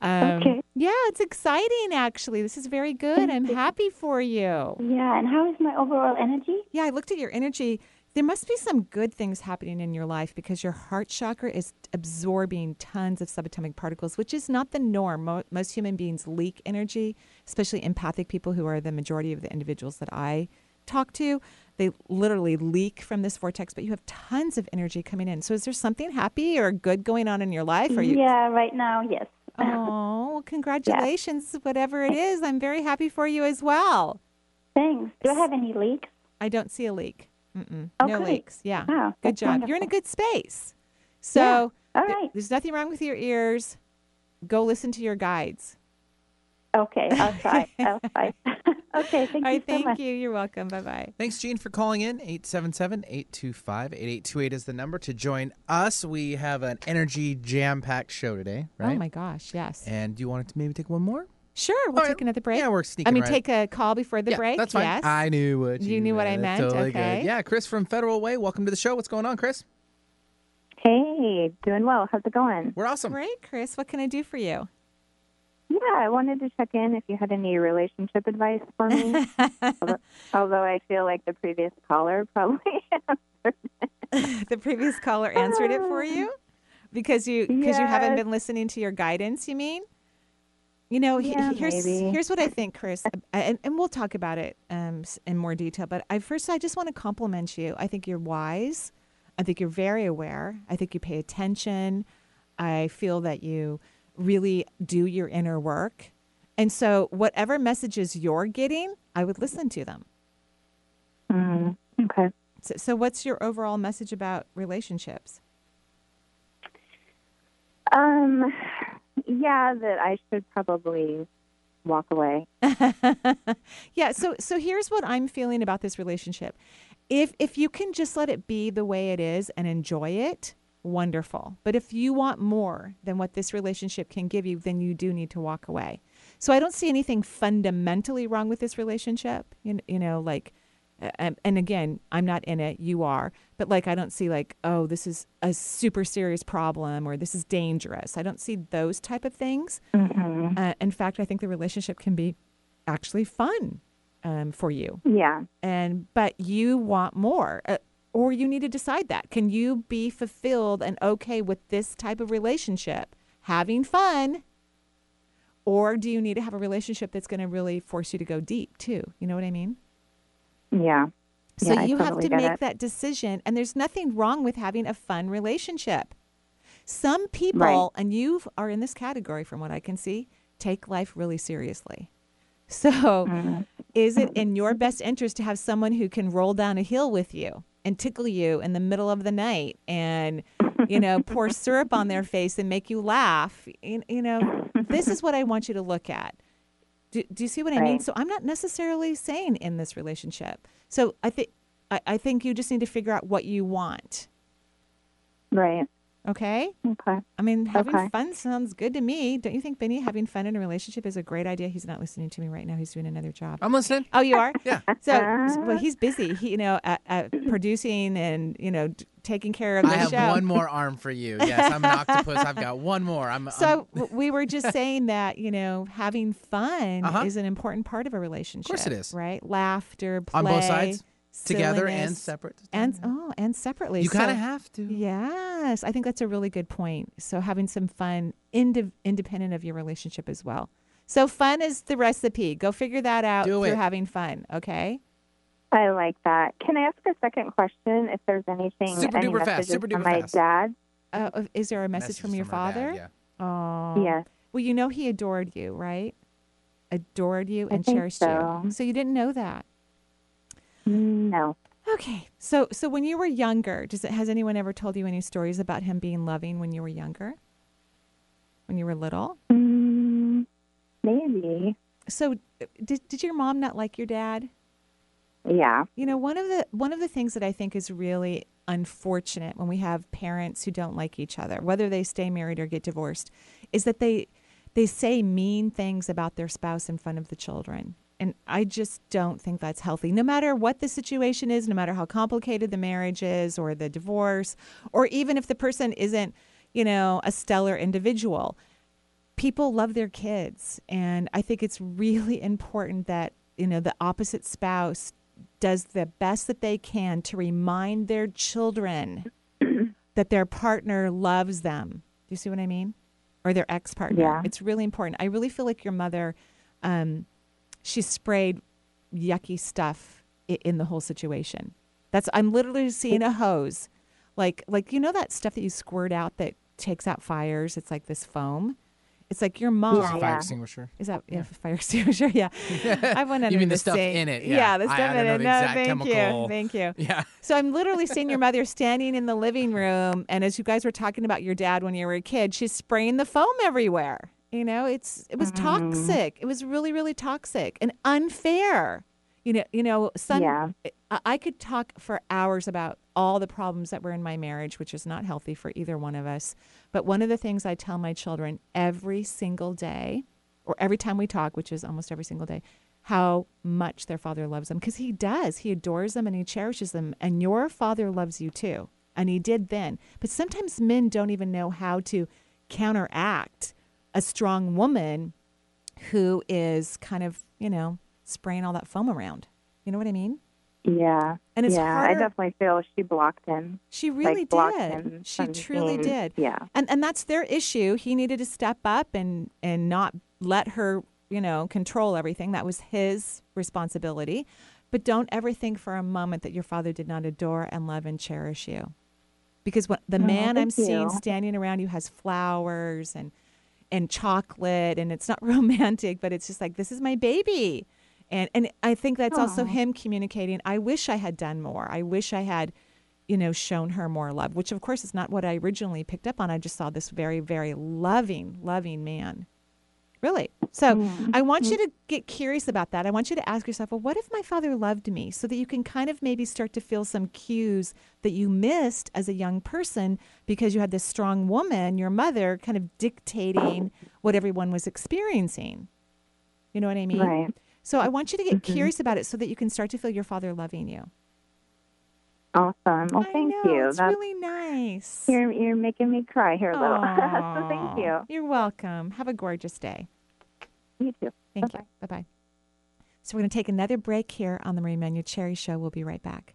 Um, Okay. Yeah, it's exciting. Actually, this is very good. I'm happy for you. Yeah, and how is my overall energy? Yeah, I looked at your energy. There must be some good things happening in your life because your heart chakra is absorbing tons of subatomic particles, which is not the norm. Most human beings leak energy, especially empathic people who are the majority of the individuals that I talk to. They literally leak from this vortex, but you have tons of energy coming in. So, is there something happy or good going on in your life? Are you? Yeah, right now, yes. *laughs* Oh, well, congratulations, whatever it is. I'm very happy for you as well. Thanks. Do I have any leaks? I don't see a leak. Mm-mm. Oh, no good. leaks. Yeah. Wow, good that's job. You're in a good space. So, Yeah, all th- there's nothing wrong with your ears. Go listen to your guides. Okay, I'll *laughs* try. I'll try. *laughs* okay, thank All you right, so thank much. you. You're welcome. Bye bye. Thanks, Jean, for calling in. 877-825-8828 is the number to join us. We have an energy jam-packed show today, right? Oh my gosh, yes. And do you want to maybe take one more? Sure, we'll take another break. Yeah, we're sneaking I mean, right- take a call before the yeah, break. That's fine. Yes. I knew what you, You knew what I meant? Totally Okay. Good. Yeah, Chris from Federal Way. Welcome to the show. What's going on, Chris? Hey, doing well. How's it going? We're awesome. Great, Chris. What can I do for you? Yeah, I wanted to check in if you had any relationship advice for me. *laughs* although, although I feel like the previous caller probably *laughs* *laughs* the previous caller answered it for you because you because you haven't been listening to your guidance. You mean? You know, he- here's maybe. here's what I think, Chris, and, and we'll talk about it um, in more detail. But I first, I just want to compliment you. I think you're wise. I think you're very aware. I think you pay attention. I feel that you really do your inner work, and so whatever messages you're getting, I would listen to them. Mm, okay. So, so what's your overall message about relationships? Um, yeah, that I should probably walk away. *laughs* yeah so so here's what i'm feeling about this relationship. If if you can just let it be the way it is and enjoy it wonderful. But if you want more than what this relationship can give you then you do need to walk away. So i don't see anything fundamentally wrong with this relationship you, you know like and, and again i'm not in it you are but like i don't see like oh this is a super serious problem or this is dangerous. I don't see those type of things. Mm-hmm. uh, in fact i think the relationship can be actually fun um, for you. Yeah. and but you want more uh, or you need to decide that. Can you be fulfilled and okay with this type of relationship having fun or do you need to have a relationship that's going to really force you to go deep too? You know what i mean Yeah. so Yeah, you have to make it. that decision and there's nothing wrong with having a fun relationship some people Right. and you are in this category from what i can see take life really seriously *laughs* so Mm-hmm. is it in your best interest to have someone who can roll down a hill with you and tickle you in the middle of the night and you know pour *laughs* syrup on their face and make you laugh you, you know this is what i want you to look at do, do you see what I mean? So I'm not necessarily saying in this relationship. So I think I, I think you just need to figure out what you want. Right. Okay. Okay. I mean, having Okay. fun sounds good to me. Don't you think, Benny? Having fun in a relationship is a great idea. He's not listening to me right now. He's doing another job. I'm listening. Oh, you are? Yeah. So, well, he's busy. He, you know, at, at producing and you know, d- taking care of the I have show. one more arm for you. Yes, I'm an octopus. I've got one more. I'm So w- we were just saying that you know having fun Uh-huh. is an important part of a relationship. Of course it is. right? Laughter, play, On both sides? Together and separate? and oh, and separately. You kinda So- have to. Yes, I think that's a really good point. So having some fun, inde- independent of your relationship as well. So fun is the recipe. Go figure that out Do through it. having fun. Okay. I like that. Can I ask a second question? If there's anything, Super any duper fast, messages super from duper my fast. dad? Uh, is there a message, Message from your from father? dad, Oh. Yes. Well, you know he adored you, right? Adored you I and cherished so. you. So you didn't know that. No. Okay. So so when you were younger, does it has anyone ever told you any stories about him being loving when you were younger? When you were little? Mm, maybe. So did did your mom not like your dad? Yeah. You know, one of the one of the things that I think is really unfortunate when we have parents who don't like each other, whether they stay married or get divorced, is that they they say mean things about their spouse in front of the children. And I just don't think that's healthy. No matter what the situation is, no matter how complicated the marriage is or the divorce, or even if the person isn't, you know, a stellar individual, people love their kids. And I think it's really *laughs* important that, you know, the opposite spouse does the best that they can to remind their children *clears throat* that their partner loves them. Do you see what I mean? Or their ex partner. Yeah. It's really important. I really feel like your mother, um, she sprayed yucky stuff in the whole situation. That's I'm literally seeing a hose, like like you know that stuff that you squirt out that takes out fires. It's like this foam. It's like your mom. Just a fire extinguisher. Is that yeah, fire *laughs* extinguisher? Yeah, *laughs* I went under You mean the the stuff sink. in it, yeah. the I- stuff I don't in know it. the No, thank chemical. you, thank you. *laughs* Yeah. So I'm literally seeing your mother standing in the living room, and as you guys were talking about your dad when you were a kid, she's spraying the foam everywhere. You know, it's it was mm. toxic. It was really, really toxic and unfair. You know, you know, son. Yeah. I, I could talk for hours about all the problems that were in my marriage, which is not healthy for either one of us. But one of the things I tell my children every single day, or every time we talk, which is almost every single day, how much their father loves them because he does. He adores them and he cherishes them. And your father loves you too. And he did then. But sometimes men don't even know how to counteract a strong woman who is kind of, you know, spraying all that foam around. You know what I mean? Yeah. And it's yeah, harder- I definitely feel she blocked him. She really like, blocked did. him She truly seeing- did. Yeah. And and that's their issue. He needed to step up and and not let her, you know, control everything. That was his responsibility. But don't ever think for a moment that your father did not adore and love and cherish you. Because what the Oh, man I'm thank seeing standing around you has flowers and and chocolate and it's not *laughs* romantic, but it's just like this is my baby. And and I think that's also him communicating, I wish I had done more. I wish I had you know, shown her more love, which of course is not what I originally picked up on. I just saw this very, very loving, loving man. Really. So I want you to get curious about that. I want you to ask yourself, well, what if my father loved me? So that you can kind of maybe start to feel some cues that you missed as a young person because you had this strong woman, your mother, kind of dictating what everyone was experiencing. You know what I mean? Right. So I want you to get Mhm. curious about it so that you can start to feel your father loving you. Awesome. Well, I thank know, you. It's That's, really nice. You're, you're making me cry here a little. so *laughs* thank you. You're welcome. Have a gorgeous day. You too. Thank you. Bye bye. So we're going to take another break here on the Marie Manuchehri Show. We'll be right back.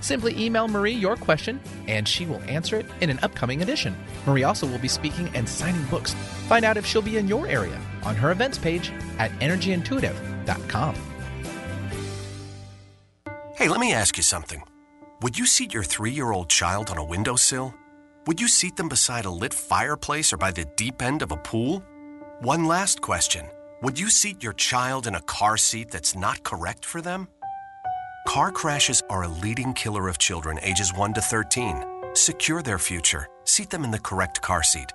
Simply email Marie your question and she will answer it in an upcoming edition. Marie also will be speaking and signing books. Find out if she'll be in your area on her events page at energyintuitive.com. Hey, let me ask you something. Would you seat your three year old child on a windowsill? Would you seat them beside a lit fireplace or by the deep end of a pool? One last question Would you seat your child in a car seat that's not correct for them? Car crashes are a leading killer of children ages 1 to 13. Secure their future. Seat them in the correct car seat.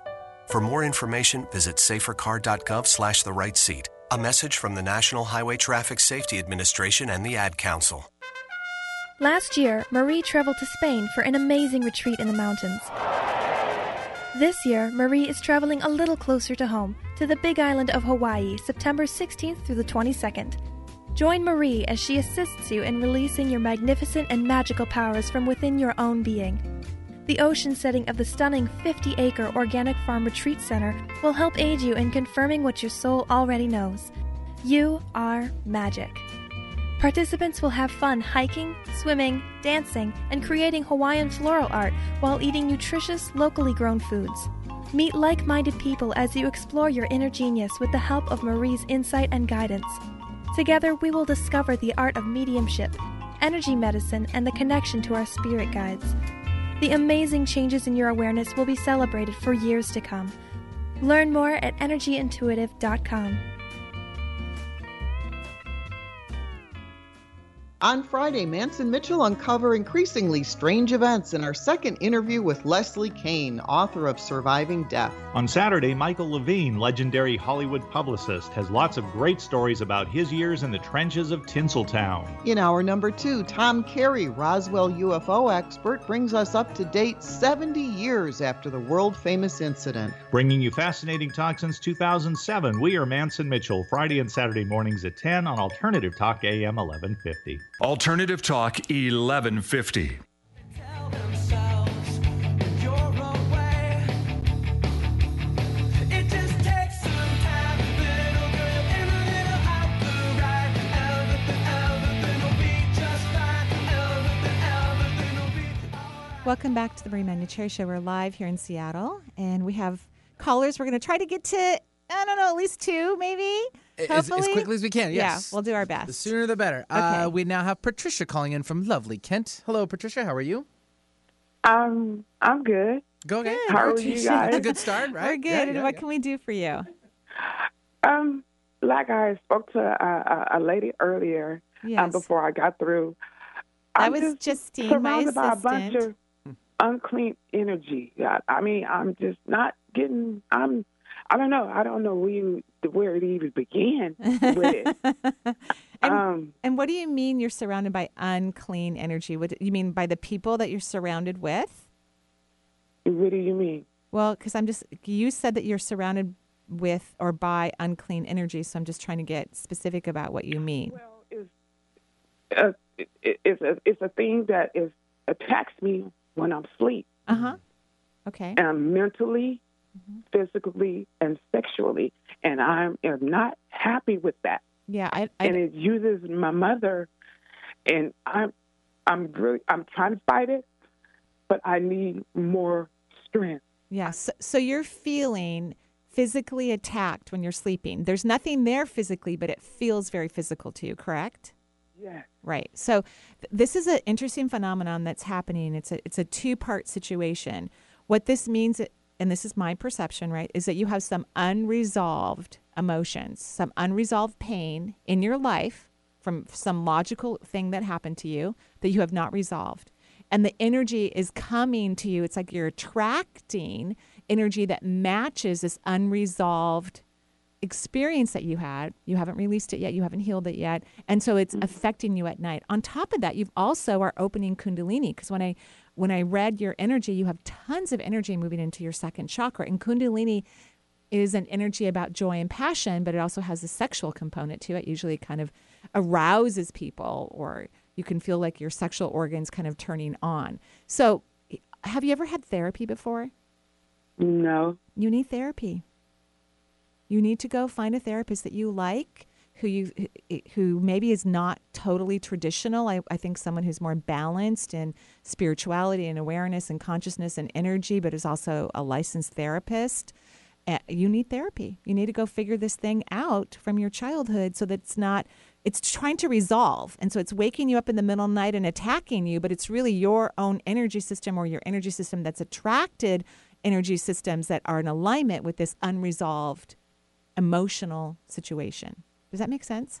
For more information, visit safercar.gov slash the right seat. A message from the National Highway Traffic Safety Administration and the Ad Council. Last year, Marie traveled to Spain for an amazing retreat in the mountains. This year, Marie is traveling a little closer to home, to the big island of Hawaii, September 16th through the 22nd. Join Marie as she assists you in releasing your magnificent and magical powers from within your own being. The ocean setting of the stunning 50 acre organic farm retreat center will help aid you in confirming what your soul already knows. You are magic. Participants will have fun hiking, swimming, dancing, and creating Hawaiian floral art while eating nutritious, locally grown foods. Meet like minded people as you explore your inner genius with the help of Marie's insight and guidance. Together, we will discover the art of mediumship, energy medicine, and the connection to our spirit guides. The amazing changes in your awareness will be celebrated for years to come. Learn more at energyintuitive.com. On Friday, Manson Mitchell uncover increasingly strange events in our second interview with Leslie Kean, author of Surviving Death. On Saturday, Michael Levine, legendary Hollywood publicist, has lots of great stories about his years in the trenches of Tinseltown. In hour number two, Tom Carey, Roswell UFO expert, brings us up to date 70 years after the world famous incident. Bringing you fascinating talk since 2007, we are Manson Mitchell, Friday and Saturday mornings at 10 on Alternative Talk AM 1150. Alternative Talk 1150. Welcome back to the Marie Manuchehri Show. We're live here in Seattle, and we have callers. We're going to try to get to, I don't know, at least two, maybe. As, as quickly as we can, yes. Yeah, we'll do our best. The sooner the better. Uh, we now have Patricia calling in from lovely Kent. Hello, Patricia. How are you? Um, I'm good. Go ahead. How are you guys? That's *laughs* a good start, right? We're good. Yeah, yeah, what yeah. can we do for you? Um, like I spoke to a, a, a lady earlier uh, Yes. before I got through. I'm was just Justine, my surrounded by a bunch of unclean energy. I, I mean, I'm just not getting. I'm. I don't know. I don't know where you, where it even began with it. *laughs* And, um, and what do you mean you're surrounded by unclean energy? What do you mean by the people that you're surrounded with? What do you mean? Well, because I'm just, you said that you're surrounded with or by unclean energy. So I'm just trying to get specific about what you mean. uh, it, it, it's a it's a thing that is attacks me when I'm asleep. Uh huh. Okay. um, mentally, Mm-hmm. physically, and sexually, and I am not happy with that. Yeah, I, I and it uses my mother, and I'm I'm really I'm trying to fight it, but I need more strength. Yeah. So, so you're feeling physically attacked when you're sleeping. There's nothing there physically, but it feels very physical to you, correct? Yes. Right. So th- this is an interesting phenomenon that's happening. It's a it's a two part situation. What this means, and this is my perception, right, is that you have some unresolved emotions, some unresolved pain in your life from some logical thing that happened to you that you have not resolved. And the energy is coming to you. It's like you're attracting energy that matches this unresolved experience that you had. You haven't released it yet. You haven't healed it yet. And so it's mm-hmm. affecting you at night. On top of that, you've also are opening Kundalini because when I when I read your energy, you have tons of energy moving into your second chakra. And Kundalini is an energy about joy and passion, but it also has a sexual component to it. Usually kind of arouses people or you can feel like your sexual organs kind of turning on. So have you ever had therapy before? No. You need therapy. You need to go find a therapist that you like, who you who maybe is not totally traditional. I, I think someone who's more balanced in spirituality and awareness and consciousness and energy, but is also a licensed therapist. You need therapy. You need to go figure this thing out from your childhood so that it's not it's trying to resolve. And so it's waking you up in the middle of the night and attacking you, but it's really your own energy system or your energy system that's attracted energy systems that are in alignment with this unresolved emotional situation. Does that make sense?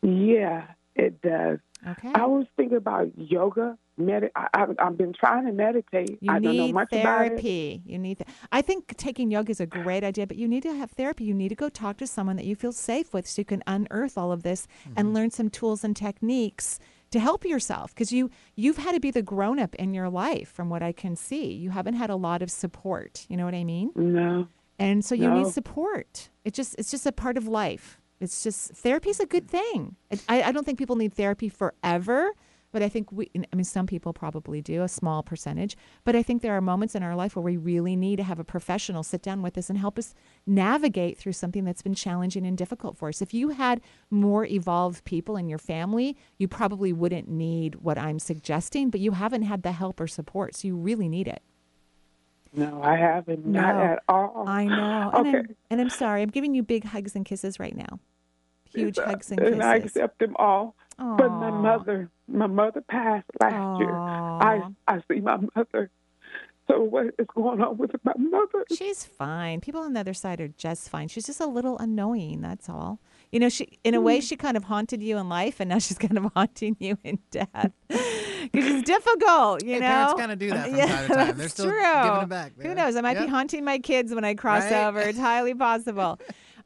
Yeah, it does. Okay. I was thinking about yoga. Medi- I, I, I've been trying to meditate. You I don't know need much about it. therapy. You need. Th- I think taking yoga is a great idea, but you need to have therapy. You need to go talk to someone that you feel safe with, so you can unearth all of this and mm-hmm. learn some tools and techniques to help yourself. Because you you've had to be the grown up in your life, from what I can see. You haven't had a lot of support. You know what I mean? No. And so you No. need support. It just it's just a part of life. It's just therapy's a good thing. I, I don't think people need therapy forever, but I think we, I mean, some people probably do, a small percentage. But I think there are moments in our life where we really need to have a professional sit down with us and help us navigate through something that's been challenging and difficult for us. If you had more evolved people in your family, you probably wouldn't need what I'm suggesting, but you haven't had the help or support, so you really need it. No, I haven't. Not at all. I know. And, Okay. I'm, and I'm sorry. I'm giving you big hugs and kisses right now. Huge uh, hugs and and I accept them all. But my mother, my mother passed last year. I I see my mother. So what is going on with my mother? She's fine. People on the other side are just fine. She's just a little annoying. That's all. You know, she in a Hmm. way she kind of haunted you in life, and now *laughs* she's kind of haunting you in death. *laughs* Because it's difficult, you Hey, know. parents kinda do that *laughs* from yeah, time to time. They're still true. giving it back Who knows? I might be haunting my kids when I cross Right? over. It's highly possible.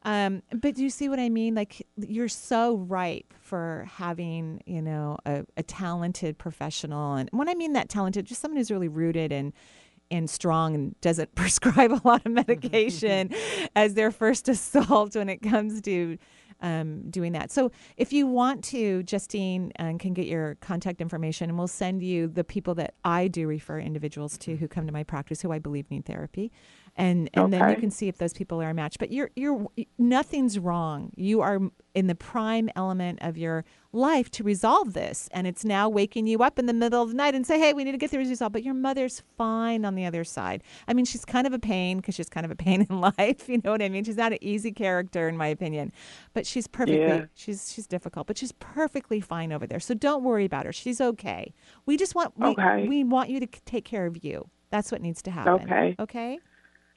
Um, but do you see what I mean? Like you're so ripe for having, you know, a, a talented professional, and when I mean that talented, just someone who's really rooted and and strong and doesn't prescribe a lot of medication as their first assault when it comes to um, doing that. So if you want to, Justine um, can get your contact information, and we'll send you the people that I do refer individuals to who come to my practice who I believe need therapy, and and then you can see if those people are a match. But you're you're nothing's wrong. You are in the prime element of your life to resolve this, and it's now waking you up in the middle of the night and say, "Hey, we need to get this resolved." But your mother's fine on the other side. I mean, she's kind of a pain because she's kind of a pain in *laughs* life. You know what I mean? She's not an easy character in my opinion, but she's perfectly Yeah. she's she's difficult, but she's perfectly fine over there. So don't worry about her. She's okay. We just want we, Okay. we want you to take care of you. That's what needs to happen. Okay. Okay.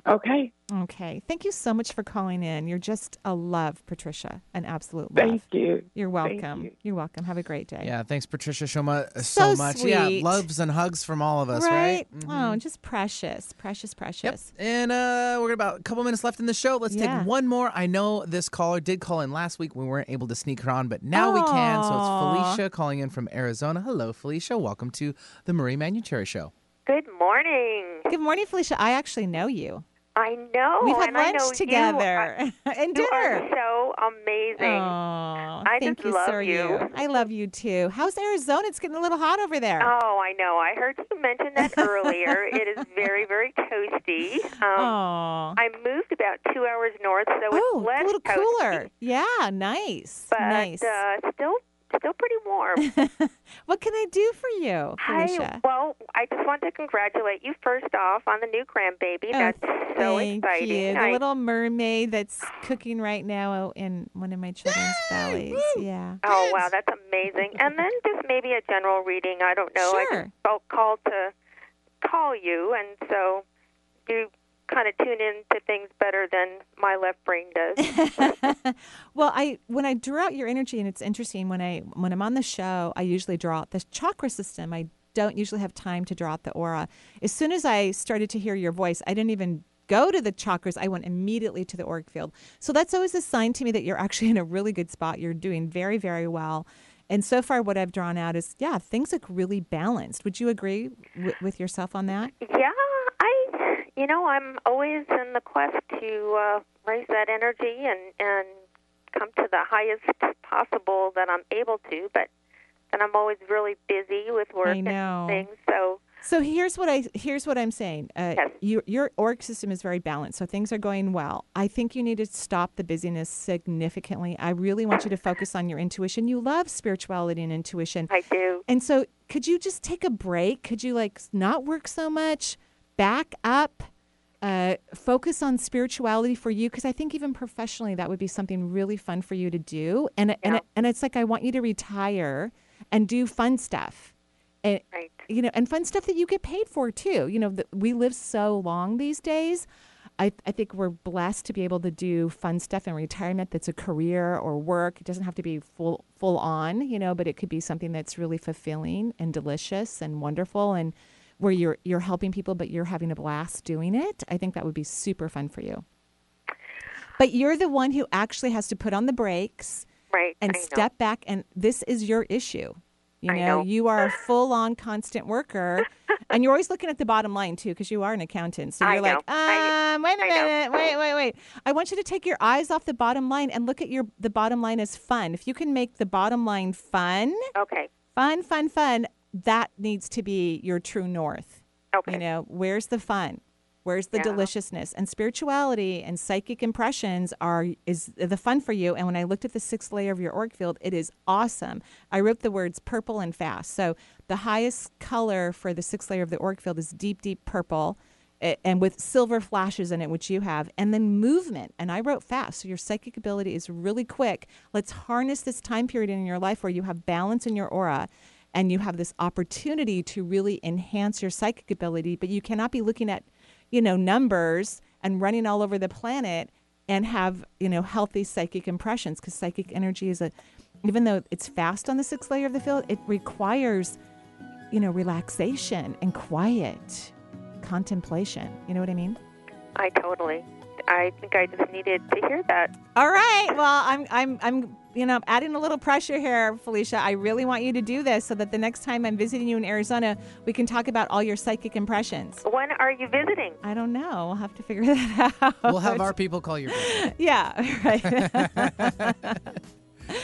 Okay. Okay. Thank you so much for calling in. You're just a love, Patricia. An absolute love. Thank you. You're Thank welcome. you. You. are welcome. Have a great day. Yeah, thanks, Patricia, so, mu- so, So much. Yeah, loves and hugs from all of us, right? Mm-hmm. Oh, just precious, precious, precious. Yep. And uh, we're about a couple minutes left in the show. Let's Yeah. take one more. I know this caller did call in last week. We weren't able to sneak her on, but now we can. So it's Felicia calling in from Arizona. Hello, Felicia. Welcome to the Marie Manuchehri Show. Good morning. Good morning, Felicia. I actually know you. I know. We've had lunch together You *laughs* and you are dinner. so amazing. Aw, I thank just you, love sir. you. I love you too. How's Arizona? It's getting a little hot over there. Oh, I know. I heard you mention that *laughs* earlier. it is very, very toasty. Um, Aw. I moved about two hours north, so oh, it's less a little toasty, cooler. Yeah, nice. but nice. uh, still, still pretty warm. *laughs* what can I do for you, Felicia? I, well, I just want to congratulate you first off on the new grandbaby. Oh, That's so Thank exciting. you. The I- little mermaid that's cooking right now in one of my children's bellies. Yeah. Oh wow, that's amazing! And then just maybe a general reading. I don't know. I Sure. just felt called to call you, and so you kind of tune in to things better than my left brain does. *laughs* well, I when I draw out your energy, and it's interesting when I when I'm on the show, I usually draw out the chakra system. I don't usually have time to draw out the aura. As soon as I started to hear your voice, I didn't even go to the chakras. I went immediately to the auric field. So that's always a sign to me that you're actually *laughs* in a really good spot. You're doing very very well. And so far, what I've drawn out is, yeah, things look really balanced. Would you agree w- with yourself on that? yeah, you know, I'm always in the quest to uh, raise that energy and and come to the highest possible that I'm able to, but then I'm always really busy with work and things. So So here's what I here's what I'm saying. Uh, your your auric system is very balanced, so things are going well. I think you need to stop the busyness significantly. I really want you to focus on your intuition. You love spirituality and intuition. I do. And so, could you just take a break? Could you like not work so much? Back up. Uh, focus on spirituality for you because I think even professionally that would be something really fun for you to do. And and and it's like I want you to retire and do fun stuff. And, right. you know, and fun stuff that you get paid for too. You know, that we live so long these days. I, I think we're blessed to be able to do fun stuff in retirement that's a career or work. It doesn't have to be full full on, you know, but it could be something that's really fulfilling and delicious and wonderful and where you're you're helping people but you're having a blast doing it. I think that would be super fun for you. But you're the one who actually has to put on the brakes right and I know. step back and this is your issue. You know, know. you are a full on constant worker *laughs* and you're always looking at the bottom line too, because you are an accountant. So you're like, know. Um, wait a I know. minute, wait, wait, wait. I want you to take your eyes off the bottom line and look at your the bottom line as fun. If you can make the bottom line fun, Okay. fun, fun, fun, that needs to be your true north. Okay. You know, where's the fun? Where's the Yeah. deliciousness? And spirituality and psychic impressions are is the fun for you. And when I looked at the sixth layer of your auric field, it is awesome. I wrote the words purple and fast. So the highest color for the sixth layer of the auric field is deep, deep purple. And with silver flashes in it, which you have, and then movement. And I wrote fast. So your psychic ability is really quick. Let's harness this time period in your life where you have balance in your aura and you have this opportunity to really enhance your psychic ability but you cannot be looking at you know numbers and running all over the planet and have you know healthy psychic impressions because psychic energy is a even though it's fast on the sixth layer of the field it requires you know relaxation and quiet contemplation you know what i mean I totally. I think I just needed to hear that. all right well i'm i'm i'm you know adding a little pressure here felicia i really want you to do this so that the next time i'm visiting you in arizona we can talk about all your psychic impressions When are you visiting? I don't know. We'll have to figure *laughs* that out. We'll have our people call you. *laughs* yeah, right. *laughs*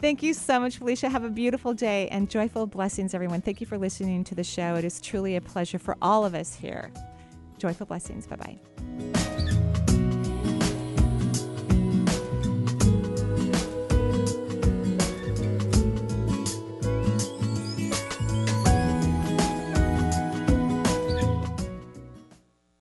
Thank you so much, Felicia. Have a beautiful day and joyful blessings, everyone. Thank you for listening to the show. It is truly a pleasure for all of us here. Joyful blessings. Bye bye.